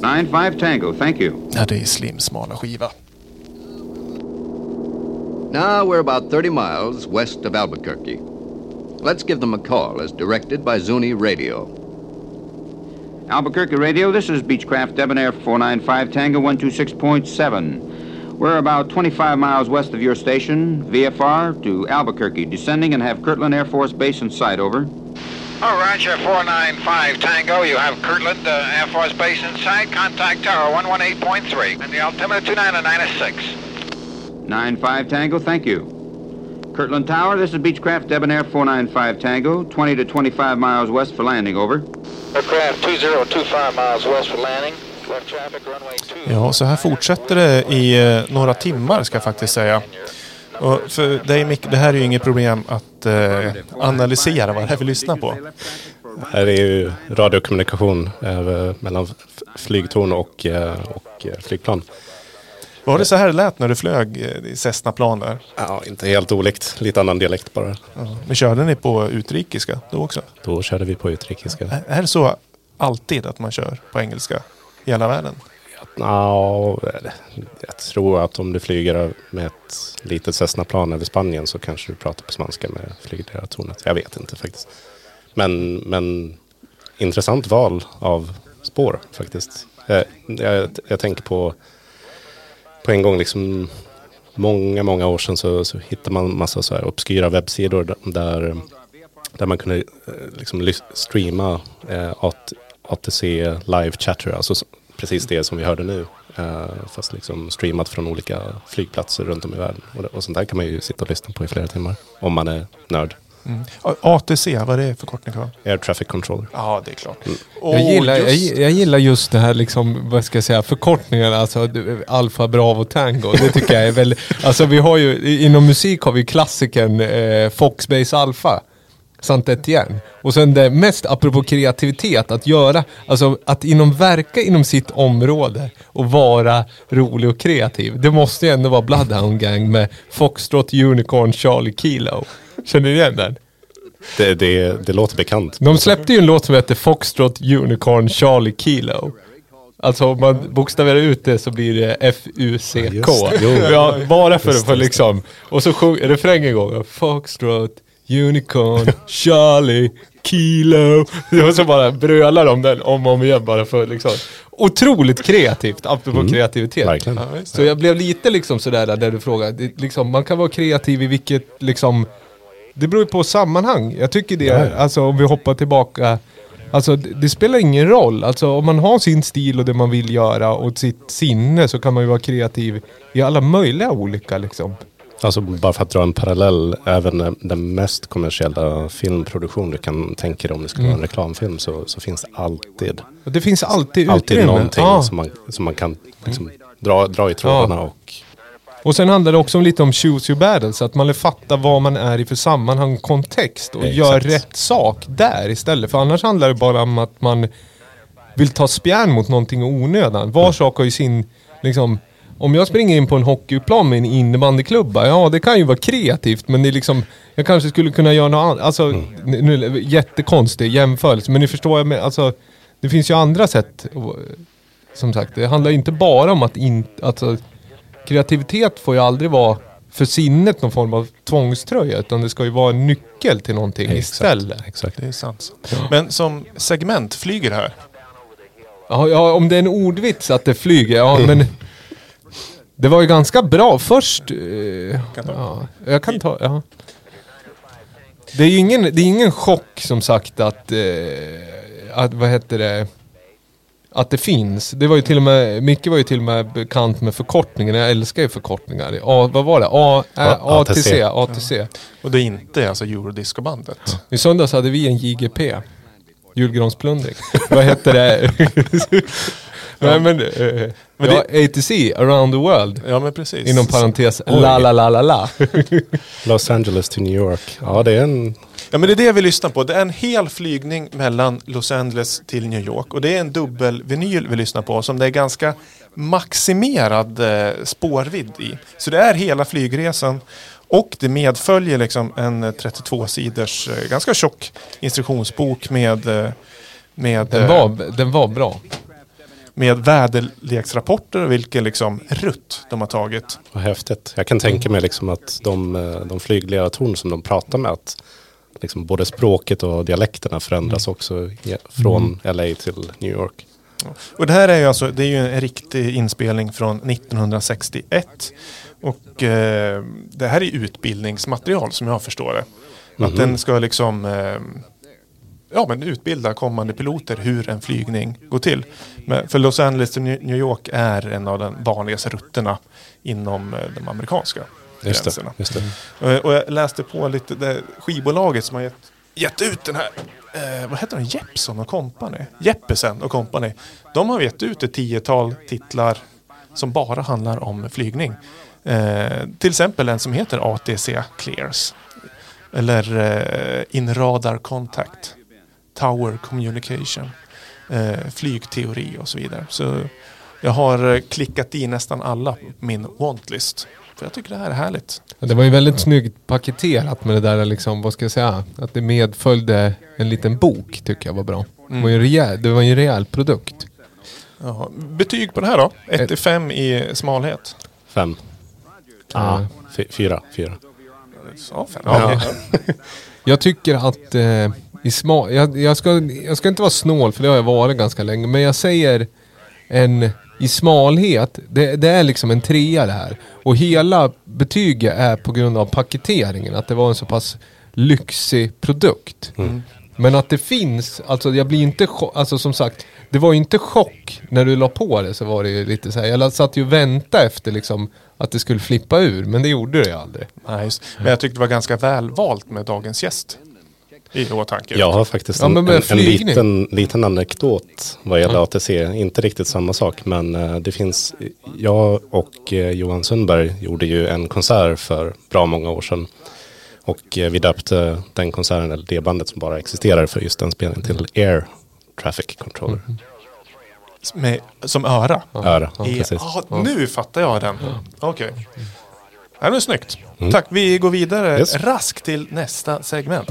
Nine five Tango, thank you. Ja, det är Slims smala skiva. Now we're about 30 miles west of Albuquerque. Let's give them a call as directed by Zuni Radio. Albuquerque Radio, this is Beechcraft Debonair 495 Tango 126.7. We're about 25 miles west of your station, VFR to Albuquerque, descending and have Kirtland Air Force Base in sight, over. Oh, Roger, 495 Tango. You have Kirtland uh, Air Force Base in sight. Contact tower 118.3. And the altimeter 299 95 Tango, thank you. Kirtland Tower, this is Beechcraft Debonair 495 Tango, 20 to 25 miles west for landing, over. Aircraft 2025 miles west for landing. Left traffic runway 2. Ja, så här fortsätter det i eh, några timmar ska jag faktiskt säga. Och för dig Mick, det här är ju inget problem att eh, analysera vad det är vi lyssnar på. Här är ju radiokommunikation eh, mellan flygtorn och, eh, och eh, flygplan. Var det så här det lät när du flög eh, i Cessna-plan där? Ja, inte helt olikt. Lite annan dialekt bara. Ja. Men körde ni på utrikiska då också? Då körde vi på utrikiska. Är det så alltid att man kör på engelska i hela världen? Ja, jag tror att om du flyger med ett litet Cessna-plan över Spanien så kanske du pratar på spanska med flygledartornet. Jag vet inte faktiskt. Men, men intressant val av spår faktiskt. Jag, jag, jag tänker på på en gång liksom många, många år sedan så, så hittade man massa så här obskyra webbsidor där- där, man kunde eh, liksom streama eh, ATC live chatter, alltså precis det som vi hörde nu. Eh, fast liksom streamat från olika flygplatser runt om i världen. Och, och sånt där kan man ju sitta och lyssna på i flera timmar. Om man är nörd. A- ATC, vad är det förkortning för? Air Traffic Controller. Ja, det är klart. Jag gillar, jag, just- jag gillar just det här liksom, vad ska jag säga, förkortningarna, alltså Alfa, Bravo, Tango. Det tycker jag är väldigt, alltså vi har ju, inom musik har vi klassikern eh, Foxbase Alpha. Saint Etienne. Och sen det mest apropå kreativitet, att göra, alltså att inom verka inom sitt område och vara rolig och kreativ. Det måste ju ändå vara Bloodhound Gang med Foxtrot, Unicorn, Charlie Kilo. Känner ni igen den? Det, det, det låter bekant. De släppte ju en låt som heter Foxtrot Unicorn Charlie Kilo. Alltså om man bokstaverar ut det så blir det F-U-C-K. Ja, bara för att få liksom. Och så sjung refrängen igång. Foxtrot Unicorn Charlie Kilo. Och så bara brölar de den om och om igen bara för liksom. Otroligt kreativt, apropå kreativitet. Verkligen. Ja. Så jag blev lite liksom sådär där du frågar. Det, liksom, man kan vara kreativ i vilket liksom det beror ju på sammanhang. Jag tycker det, Ja, alltså om vi hoppar tillbaka. Alltså det, det spelar ingen roll. Alltså om man har sin stil och det man vill göra och sitt sinne så kan man ju vara kreativ i alla möjliga olika liksom. Alltså bara för att dra en parallell, även eh, den mest kommersiella filmproduktion du kan tänka dig om det skulle vara en reklamfilm så, så finns det alltid, Och det finns alltid, alltid utrymme. någonting Ja. som, man, som man kan liksom dra, dra i trådarna och Och sen handlar det också om lite om choose your battles. Att man fattar vad man är i för sammanhang, kontext och Exakt. gör rätt sak där istället. För annars handlar det bara om att man vill ta spjärn mot någonting onödan. Var sak har ju sin, liksom, om jag springer in på en hockeyplan med en innebandyklubba, ja det kan ju vara kreativt men det är liksom, jag kanske skulle kunna göra något annat. Alltså, nu, nu, jättekonstig jämförelse, men ni förstår jag menar. Alltså, det finns ju andra sätt. Som sagt, det handlar ju inte bara om att in, alltså, kreativitet får ju aldrig vara för sinnet någon form av tvångströja, utan det ska ju vara en nyckel till någonting istället. Exakt. Det är sant. Men som segment flyger här. Ja, ja, om det är en ordvits att det flyger, ja men det var ju ganska bra först. eh, ja, jag kan ta, ja. Det är ju ingen, det är ingen chock som sagt att, eh, att, vad heter det, att det finns. Det var ju till och med, Micke var ju till och med bekant med förkortningen, jag älskar ju förkortningar. A, vad var det? A, Ä, Ja, ATC, ATC. ATC. Och det är inte alltså Eurodiscobandet. I söndags hade vi en JGP. Julgransplundring. Vad hette det? Nej men, eh, Men ja, ATC, around the world. Ja men precis. Inom parentes, Oj. la la la la la. Los Angeles till New York. Ja, det är en... Ja men det är det vi lyssnar på. Det är en hel flygning mellan Los Angeles till New York. Och det är en dubbel vinyl vi lyssnar på som det är ganska maximerad eh, spårvidd i. Så det är hela flygresan. Och det medföljer liksom en 32-sidors eh, ganska tjock instruktionsbok med, eh, med, Den eh, var, den var bra. Med väderleksrapporter och vilken liksom rutt de har tagit. Vad häftigt. Jag kan tänka mig liksom att de, eh, de flygledartorn som de pratar med, att liksom både språket och dialekterna förändras också i- från LA till New York. Och det här är ju alltså, det är ju en riktig inspelning från 1961. Och eh, det här är utbildningsmaterial som jag förstår det. Att den ska liksom eh, ja, men utbilda kommande piloter hur en flygning går till. Men för Los Angeles till New York är en av de vanligaste rutterna inom eh, de amerikanska Just det. gränserna. Just det. Och, och jag läste på lite, det skivbolaget som har gett, gett ut den här, eh, vad heter de, Jeppson och Company? Jeppesen och Company. De har gett ut ett tiotal titlar som bara handlar om flygning. Eh, till exempel en som heter ATC Clears. Eller eh, In Radar Contact. Tower Communication. Eh, flygteori och så vidare. Så jag har eh, klickat i nästan alla på min wantlist. För jag tycker det här är härligt. Ja, Det var ju väldigt snyggt paketerat med det där liksom, vad ska jag säga, att det medföljde en liten bok tycker jag var bra. Det var ju en rejäl, det var ju en rejäl produkt. Jaha. Betyg på det här då? 1 till 5 i smalhet? Fem. Ja. Fy- Fyra. Fyra. Ja, fem. Ja. Jag tycker att eh, i smal, jag, jag, ska, jag ska inte vara snål för det har jag varit ganska länge, men jag säger en i smalhet, det, det är liksom en trea det här. Och hela betyget är på grund av paketeringen, att det var en så pass lyxig produkt. Men att det finns, alltså jag blir inte alltså som sagt, det var ju inte chock när du la på det så var det ju lite så här, jag satt ju och väntade efter liksom att det skulle flippa ur, men det gjorde det ju aldrig. Nej, just. Men jag tyckte det var ganska väl valt med dagens gäst. I åtanke. Jag har faktiskt Ja, en, men med en, en liten, liten anekdot vad gäller ATC. Inte riktigt samma sak, men eh, det finns... Jag och eh, Johan Sundberg gjorde ju en konsert för bra många år sedan. Och eh, vi döpte den konserten, eller det bandet som bara existerar för just den spelningen, till Air Traffic Controller. Med, som öra. Öra, ja, precis. ah, nu fattar jag den. Okej. Det här är snyggt. Tack, vi går vidare Yes. raskt till nästa segment.